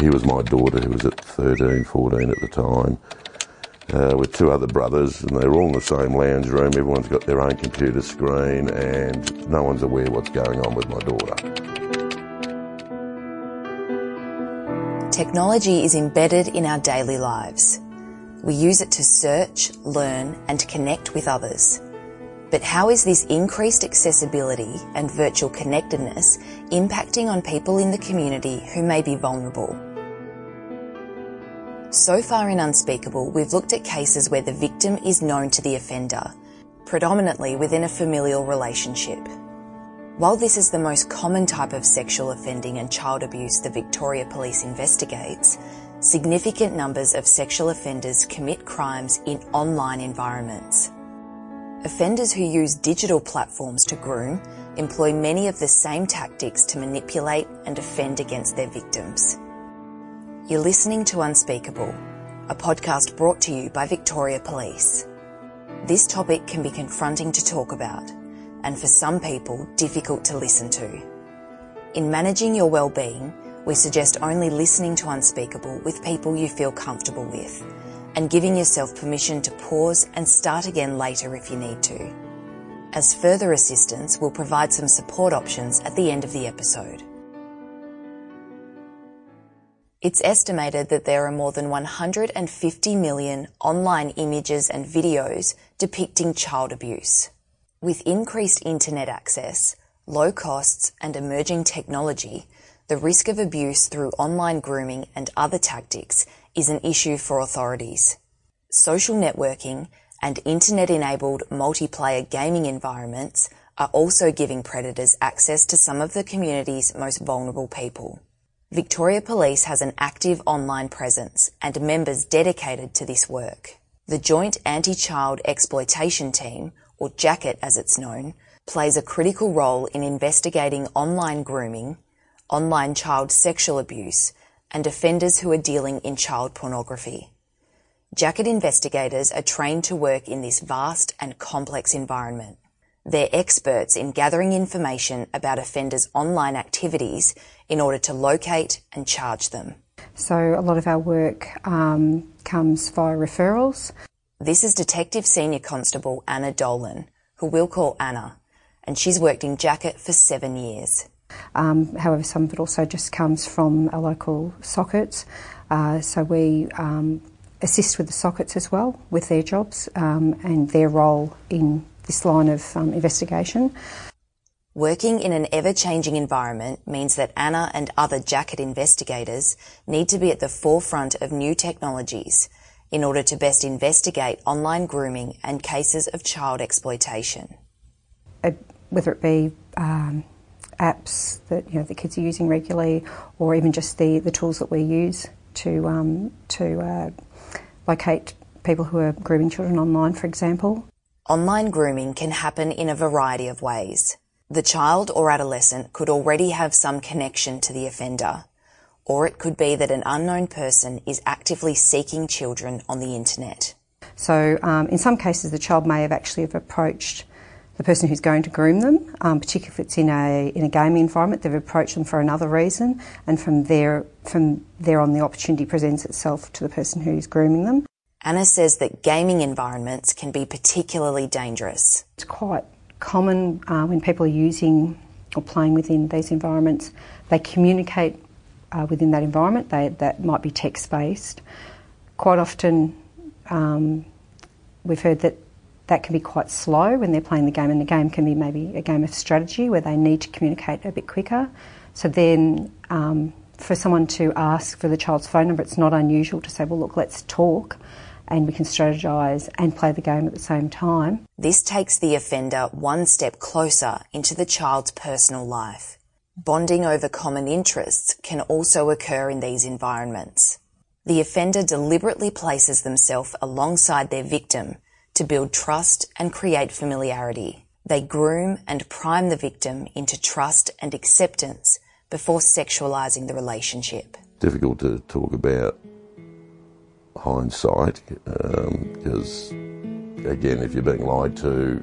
he was my daughter, who was at 13, 14 at the time, uh, with two other brothers, and they were all in the same lounge room. Everyone's got their own computer screen, and no one's aware what's going on with my daughter. Technology is embedded in our daily lives. We use it to search, learn, and connect with others. But how is this increased accessibility and virtual connectedness impacting on people in the community who may be vulnerable? So far in Unspeakable, we've looked at cases where the victim is known to the offender, predominantly within a familial relationship. While this is the most common type of sexual offending and child abuse the Victoria Police investigates, significant numbers of sexual offenders commit crimes in online environments. Offenders who use digital platforms to groom employ many of the same tactics to manipulate and offend against their victims. You're listening to Unspeakable, a podcast brought to you by Victoria Police. This topic can be confronting to talk about, and for some people, difficult to listen to. In managing your well-being, we suggest only listening to Unspeakable with people you feel comfortable with and giving yourself permission to pause and start again later if you need to. As further assistance, we'll provide some support options at the end of the episode. It's estimated that there are more than 150 million online images and videos depicting child abuse. With increased internet access, low costs and emerging technology, the risk of abuse through online grooming and other tactics is an issue for authorities. Social networking and internet-enabled multiplayer gaming environments are also giving predators access to some of the community's most vulnerable people. Victoria Police has an active online presence and members dedicated to this work. The Joint Anti-Child Exploitation Team, or JACET as it's known, plays a critical role in investigating online grooming, online child sexual abuse, and offenders who are dealing in child pornography. JACET investigators are trained to work in this vast and complex environment. They're experts in gathering information about offenders' online activities in order to locate and charge them. So a lot of our work um, comes via referrals. This is Detective Senior Constable Anna Dolan, who we'll call Anna, and she's worked in JACET for seven years. Um, however, some of it also just comes from our local SOCITs. Uh, so we um, assist with the SOCITs as well with their jobs um, and their role in this line of um, investigation. Working in an ever-changing environment means that Anna and other JACET investigators need to be at the forefront of new technologies in order to best investigate online grooming and cases of child exploitation. Uh, whether it be um, apps that you know the kids are using regularly, or even just the, the tools that we use to um, to uh, locate people who are grooming children online, for example. Online grooming can happen in a variety of ways. The child or adolescent could already have some connection to the offender, or it could be that an unknown person is actively seeking children on the internet. So, um, in some cases, the child may have actually have approached the person who's going to groom them, um, particularly if it's in a in a gaming environment, they've approached them for another reason, and from there from there on, the opportunity presents itself to the person who's grooming them. Anna says that gaming environments can be particularly dangerous. It's quite common uh, when people are using or playing within these environments. They communicate uh, within that environment. They, that might be text based. Quite often, um, we've heard that that can be quite slow when they're playing the game, and the game can be maybe a game of strategy where they need to communicate a bit quicker. So then, um, for someone to ask for the child's phone number, it's not unusual to say, well, look, let's talk and we can strategise and play the game at the same time. This takes the offender one step closer into the child's personal life. Bonding over common interests can also occur in these environments. The offender deliberately places themselves alongside their victim to build trust and create familiarity. They groom and prime the victim into trust and acceptance before sexualising the relationship. Difficult to talk about hindsight because, um, again, if you're being lied to,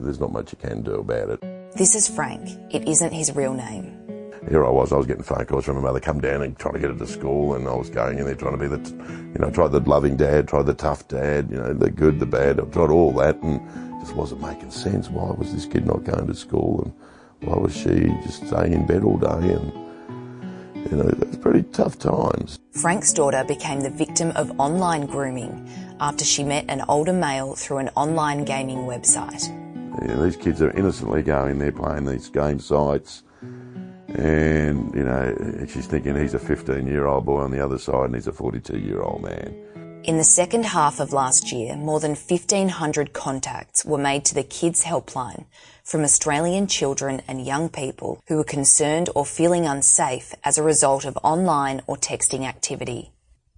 there's not much you can do about it. This is Frank. It isn't his real name. here I was, I was getting phone calls from my mother, come down and trying to get her to school, and I was going in there trying to be the, you know, try the loving dad, try the tough dad, you know, the good, the bad, I tried all that, and just wasn't making sense. Why was this kid not going to school, and why was she just staying in bed all day, and you know, it's pretty tough times. Frank's daughter became the victim of online grooming after she met an older male through an online gaming website. You know, these kids are innocently going there playing these game sites and, you know, she's thinking he's a 15 year old boy on the other side and he's a 42 year old man. In the second half of last year, more than 1,500 contacts were made to the Kids Helpline from Australian children and young people who were concerned or feeling unsafe as a result of online or texting activity.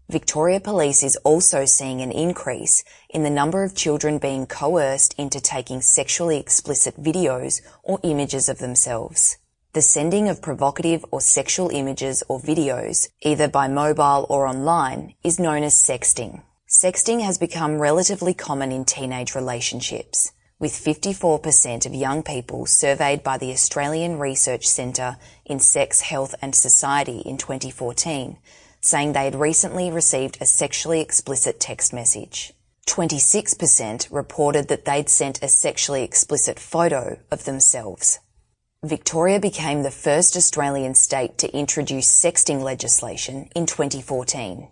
Victoria Police is also seeing an increase in the number of children being coerced into taking sexually explicit videos or images of themselves. The sending of provocative or sexual images or videos, either by mobile or online, is known as sexting. Sexting has become relatively common in teenage relationships, with 54% of young people surveyed by the Australian Research Centre in Sex, Health and Society in 2014 saying they had recently received a sexually explicit text message. 26% reported that they'd sent a sexually explicit photo of themselves. Victoria became the first Australian state to introduce sexting legislation in 2014.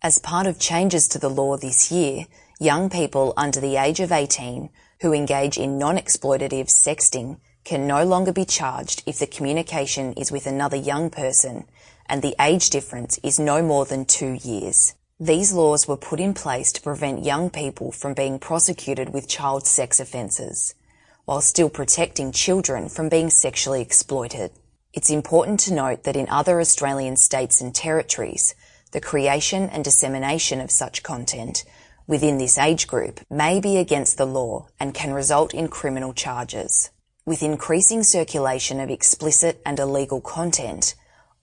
As part of changes to the law this year, young people under the age of 18 who engage in non-exploitative sexting can no longer be charged if the communication is with another young person and the age difference is no more than two years. These laws were put in place to prevent young people from being prosecuted with child sex offences while still protecting children from being sexually exploited. It's important to note that in other Australian states and territories, the creation and dissemination of such content within this age group may be against the law and can result in criminal charges. With increasing circulation of explicit and illegal content,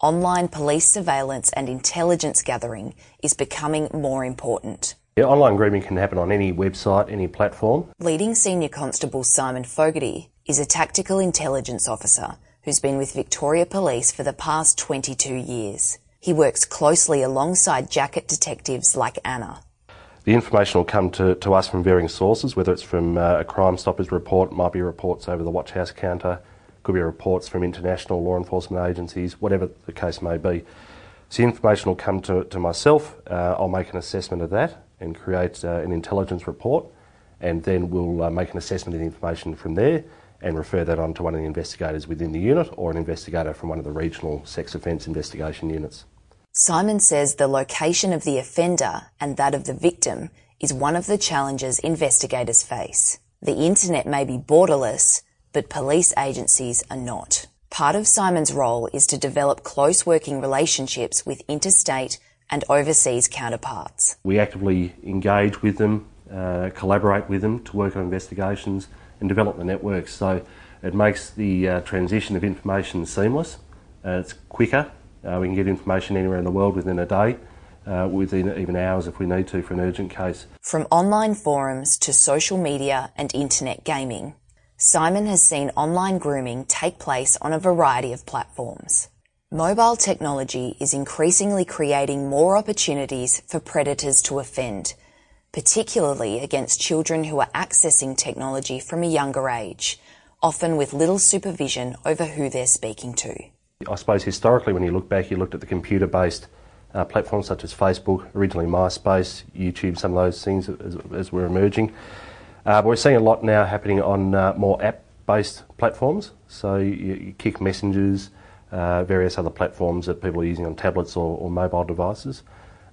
online police surveillance and intelligence gathering is becoming more important. Yeah, online grooming can happen on any website, any platform. Leading Senior Constable Simon Fogarty is a tactical intelligence officer who's been with Victoria Police for the past 22 years. He works closely alongside JACET detectives like Anna. The information will come to, to us from varying sources, whether it's from uh, a Crime Stoppers report, might be reports over the Watch House counter, could be reports from international law enforcement agencies, whatever the case may be. So the information will come to, to myself. Uh, I'll make an assessment of that and create uh, an intelligence report, and then we'll uh, make an assessment of the information from there and refer that on to one of the investigators within the unit or an investigator from one of the regional sex offence investigation units. Simon says the location of the offender and that of the victim is one of the challenges investigators face. The internet may be borderless, but police agencies are not. Part of Simon's role is to develop close working relationships with interstate and overseas counterparts. We actively engage with them, uh, collaborate with them to work on investigations and develop the networks. So it makes the uh, transition of information seamless. Uh, it's quicker. Uh, we can get information anywhere in the world within a day. Uh, within even hours if we need to for an urgent case. From online forums to social media and internet gaming, Simon has seen online grooming take place on a variety of platforms. Mobile technology is increasingly creating more opportunities for predators to offend, particularly against children who are accessing technology from a younger age, often with little supervision over who they're speaking to. I suppose historically, when you look back, you looked at the computer based uh, platforms such as Facebook, originally MySpace, YouTube, some of those things as, as were emerging. Uh, but we're seeing a lot now happening on uh, more app based platforms. So you, you Kik messengers, uh, various other platforms that people are using on tablets or, or mobile devices.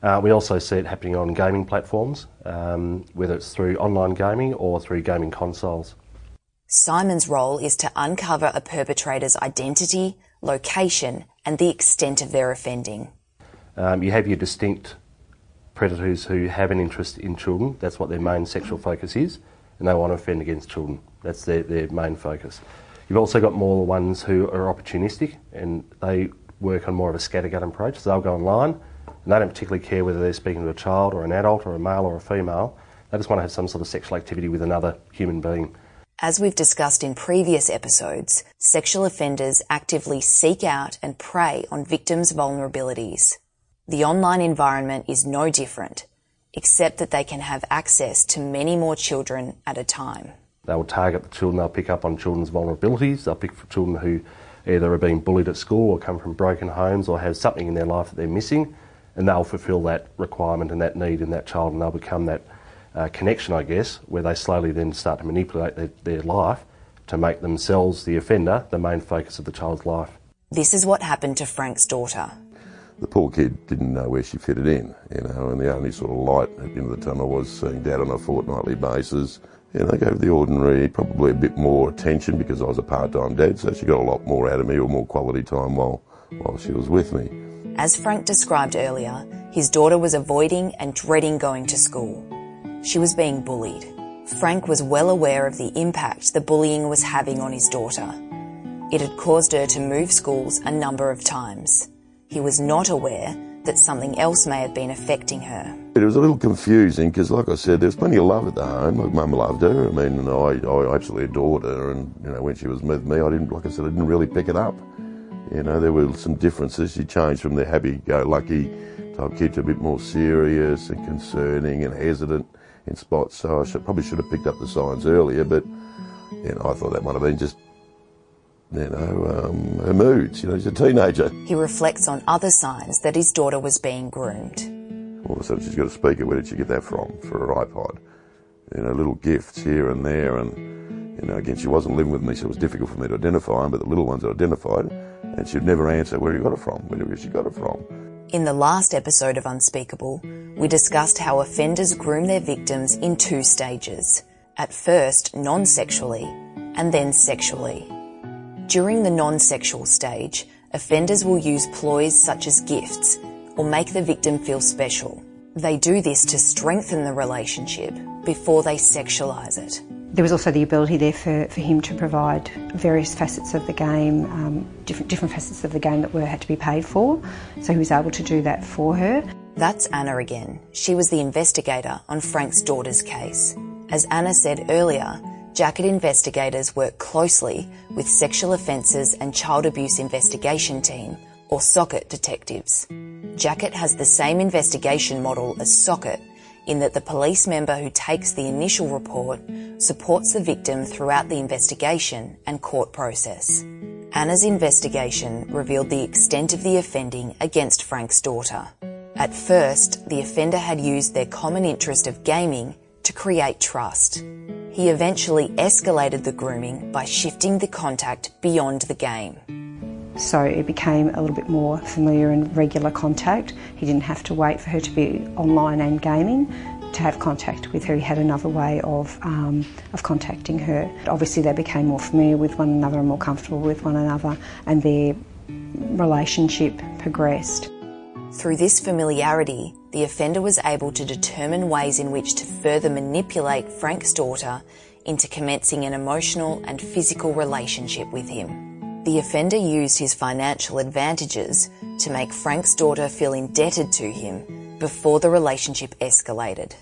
Uh, we also see it happening on gaming platforms, um, whether it's through online gaming or through gaming consoles. Simon's role is to uncover a perpetrator's identity, location, and the extent of their offending. Um, you have your distinct predators who have an interest in children, that's what their main sexual focus is, and they want to offend against children. That's their, their main focus. You've also got more ones who are opportunistic and they work on more of a scattergun approach. So they'll go online and they don't particularly care whether they're speaking to a child or an adult or a male or a female. They just want to have some sort of sexual activity with another human being. As we've discussed in previous episodes, sexual offenders actively seek out and prey on victims' vulnerabilities. The online environment is no different, except that they can have access to many more children at a time. They will target the children, they'll pick up on children's vulnerabilities, they'll pick for children who either are being bullied at school or come from broken homes or have something in their life that they're missing, and they'll fulfil that requirement and that need in that child and they'll become that uh, connection, I guess, where they slowly then start to manipulate their, their life to make themselves, the offender, the main focus of the child's life. This is what happened to Frank's daughter. The poor kid didn't know where she fitted in, you know, and the only sort of light at the end of the tunnel was seeing Dad on a fortnightly basis. You know, gave the ordinary probably a bit more attention because I was a part-time dad, so she got a lot more out of me or more quality time while, while she was with me. As Frank described earlier, his daughter was avoiding and dreading going to school. She was being bullied. Frank was well aware of the impact the bullying was having on his daughter. It had caused her to move schools a number of times. He was not aware that something else may have been affecting her. It was a little confusing because, like I said, there was plenty of love at the home. My mum loved her. I mean, I, I absolutely adored her. And, you know, when she was with me, I didn't, like I said, I didn't really pick it up. You know, there were some differences. She changed from the happy-go-lucky type kid to a bit more serious and concerning and hesitant in spots. So I should, probably should have picked up the signs earlier, but, you know, I thought that might have been just you know, um, her moods. You know, she's a teenager. He reflects on other signs that his daughter was being groomed. All of a sudden, she's got a speaker. Where did she get that from? For her iPod. You know, little gifts here and there. And, you know, again, she wasn't living with me, so it was difficult for me to identify them, but the little ones I identified. And she'd never answer where you got it from, where she got it from. In the last episode of Unspeakable, we discussed how offenders groom their victims in two stages. At first, non sexually, and then sexually. During the non sexual stage, offenders will use ploys such as gifts or make the victim feel special. They do this to strengthen the relationship before they sexualise it. There was also the ability there for, for him to provide various facets of the game, um, different, different facets of the game that were had to be paid for. So he was able to do that for her. That's Anna again. She was the investigator on Frank's daughter's case. As Anna said earlier, JACET investigators work closely with Sexual Offences and Child Abuse Investigation Team, or SOCIT detectives. JACET has the same investigation model as SOCIT in that the police member who takes the initial report supports the victim throughout the investigation and court process. Anna's investigation revealed the extent of the offending against Frank's daughter. At first, the offender had used their common interest of gaming to create trust. He eventually escalated the grooming by shifting the contact beyond the game. So it became a little bit more familiar and regular contact. He didn't have to wait for her to be online and gaming to have contact with her. He had another way of, um, of contacting her. Obviously, they became more familiar with one another and more comfortable with one another, and their relationship progressed. Through this familiarity, the offender was able to determine ways in which to further manipulate Frank's daughter into commencing an emotional and physical relationship with him. The offender used his financial advantages to make Frank's daughter feel indebted to him before the relationship escalated.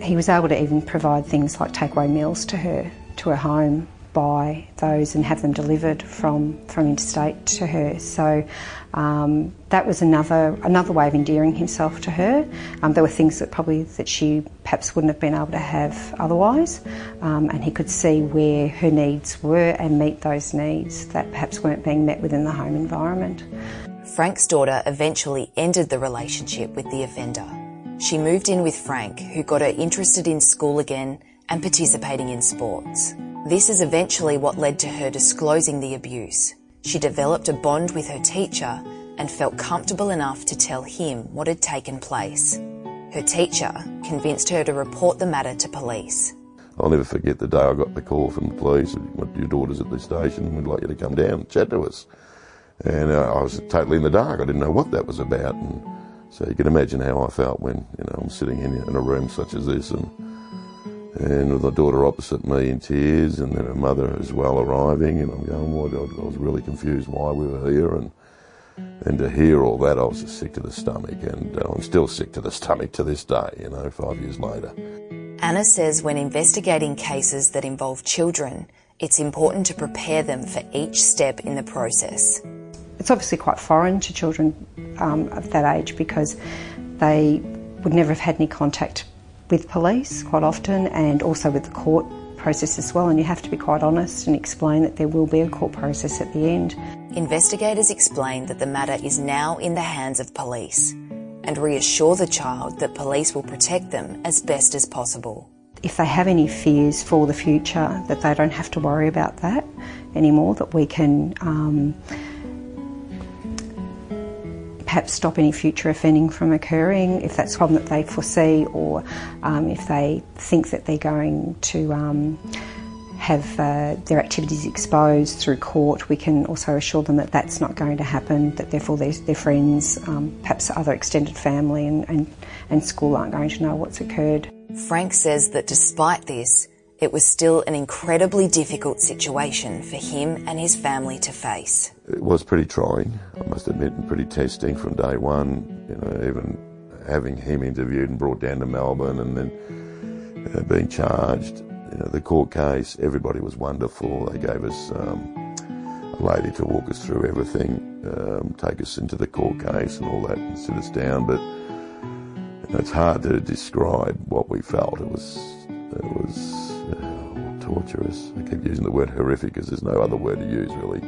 He was able to even provide things like takeaway meals to her, to her home, buy those and have them delivered from, from interstate to her. So um, that was another another way of endearing himself to her. Um, there were things that probably that she perhaps wouldn't have been able to have otherwise, um, and he could see where her needs were and meet those needs that perhaps weren't being met within the home environment. Frank's daughter eventually ended the relationship with the offender. She moved in with Frank, who got her interested in school again and participating in sports. This is eventually what led to her disclosing the abuse. She developed a bond with her teacher and felt comfortable enough to tell him what had taken place. Her teacher convinced her to report the matter to police. I'll never forget the day I got the call from the police. Your daughter's at the station. We'd like you to come down and chat to us. And uh, I was totally in the dark. I didn't know what that was about. And so you can imagine how I felt when you know I'm sitting in, in a room such as this and and with the daughter opposite me in tears, and then her mother as well arriving, and I'm going, well, I was really confused why we were here, and and to hear all that, I was just sick to the stomach, and uh, I'm still sick to the stomach to this day, you know, five years later. Anna says when investigating cases that involve children, It's important to prepare them for each step in the process. It's obviously quite foreign to children um, of that age because they would never have had any contact with police quite often and also with the court process as well. And you have to be quite honest and explain that there will be a court process at the end. Investigators explain that the matter is now in the hands of police and reassure the child that police will protect them as best as possible. If they have any fears for the future, that they don't have to worry about that anymore, that we can um, perhaps stop any future offending from occurring if that's problem that they foresee or um, if they think that they're going to um, have uh, their activities exposed through court, we can also assure them that that's not going to happen, that therefore their, their friends, um, perhaps other extended family and, and, and school aren't going to know what's occurred. Frank says that despite this, it was still an incredibly difficult situation for him and his family to face. It was pretty trying, I must admit, and pretty testing from day one. You know, even having him interviewed and brought down to Melbourne and then you know, being charged. You know, the court case, everybody was wonderful. They gave us um, a lady to walk us through everything, um, take us into the court case and all that, and sit us down. But you know, it's hard to describe what we felt. It was, it was Uh, torturous. I keep using the word horrific because there's no other word to use, really.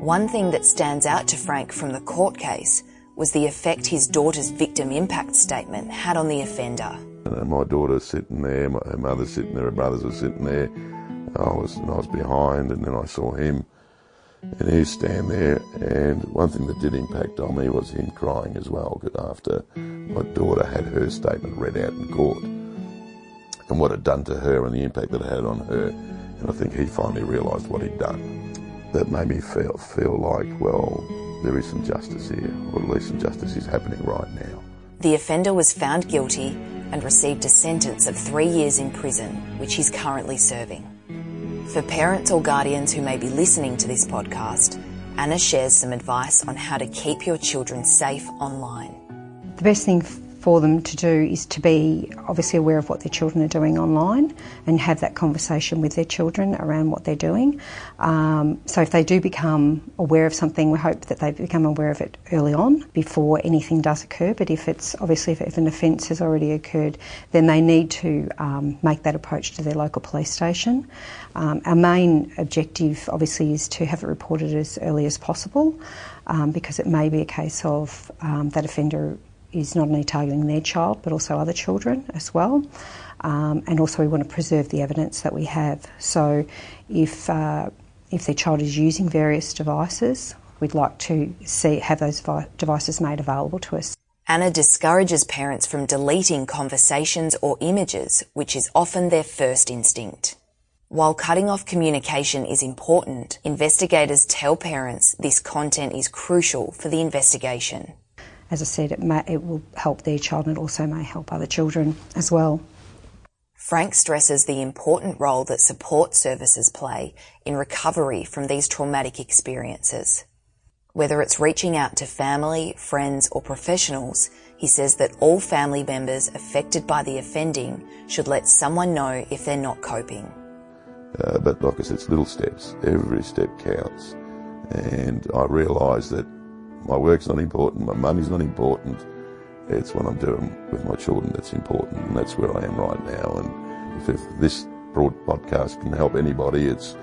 One thing that stands out to Frank from the court case was the effect his daughter's victim impact statement had on the offender. my daughter's sitting there, my, her mother's sitting there, her brothers were sitting there. I was, and I was behind, and then I saw him, and he stand there. And one thing that did impact on me was him crying as well, after my daughter had her statement read out in court and what it done to her and the impact that it had on her. And I think he finally realised what he'd done. That made me feel, feel like, well, there is some justice here, or at least some justice is happening right now. The offender was found guilty and received a sentence of three years in prison, which he's currently serving. For parents or guardians who may be listening to this podcast, Anna shares some advice on how to keep your children safe online. The best thing for them to do is to be obviously aware of what their children are doing online and have that conversation with their children around what they're doing. Um, so if they do become aware of something, we hope that they become aware of it early on before anything does occur. But if it's obviously if, if an offence has already occurred, then they need to um, make that approach to their local police station. Um, our main objective obviously is to have it reported as early as possible um, because it may be a case of um, that offender is not only targeting their child but also other children as well. Um, and also, we want to preserve the evidence that we have. So, if uh, if their child is using various devices, we'd like to see have those vi- devices made available to us. Anna discourages parents from deleting conversations or images, which is often their first instinct. While cutting off communication is important, investigators tell parents this content is crucial for the investigation as I said, it, may, it will help their child and it also may help other children as well. Frank stresses the important role that support services play in recovery from these traumatic experiences. Whether it's reaching out to family, friends, or professionals, he says that all family members affected by the offending should let someone know if they're not coping. Uh, but like I said, it's little steps. Every step counts. And I realise that my work's not important, my money's not important. It's what I'm doing with my children that's important, and that's where I am right now. And if, if this broad podcast can help anybody, it's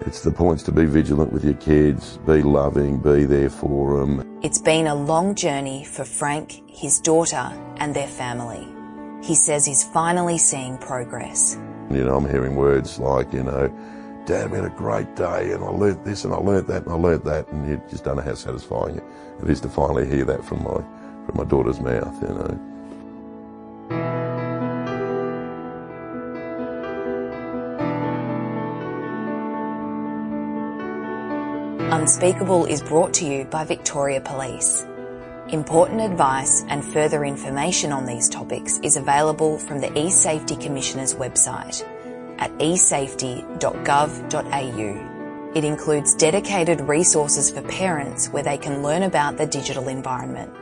it's the points to be vigilant with your kids, be loving, be there for them. It's been a long journey for Frank, his daughter, and their family. He says he's finally seeing progress. You know, I'm hearing words like, you know, Dad, we had a great day, and I learnt this, and I learnt that, and I learnt that, and you just don't know how satisfying it, is to finally hear that from my from my daughter's mouth, you know. Unspeakable is brought to you by Victoria Police. Important advice and further information on these topics is available from the eSafety Commissioner's website at esafety.gov.au. It includes dedicated resources for parents where they can learn about the digital environment.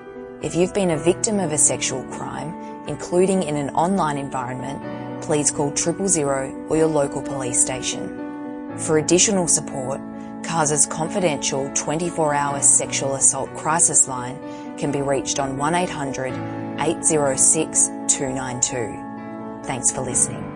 If you've been a victim of a sexual crime, including in an online environment, please call triple zero or your local police station. For additional support, CASA's confidential 24 hour sexual assault crisis line can be reached on 1800 806 292. Thanks for listening.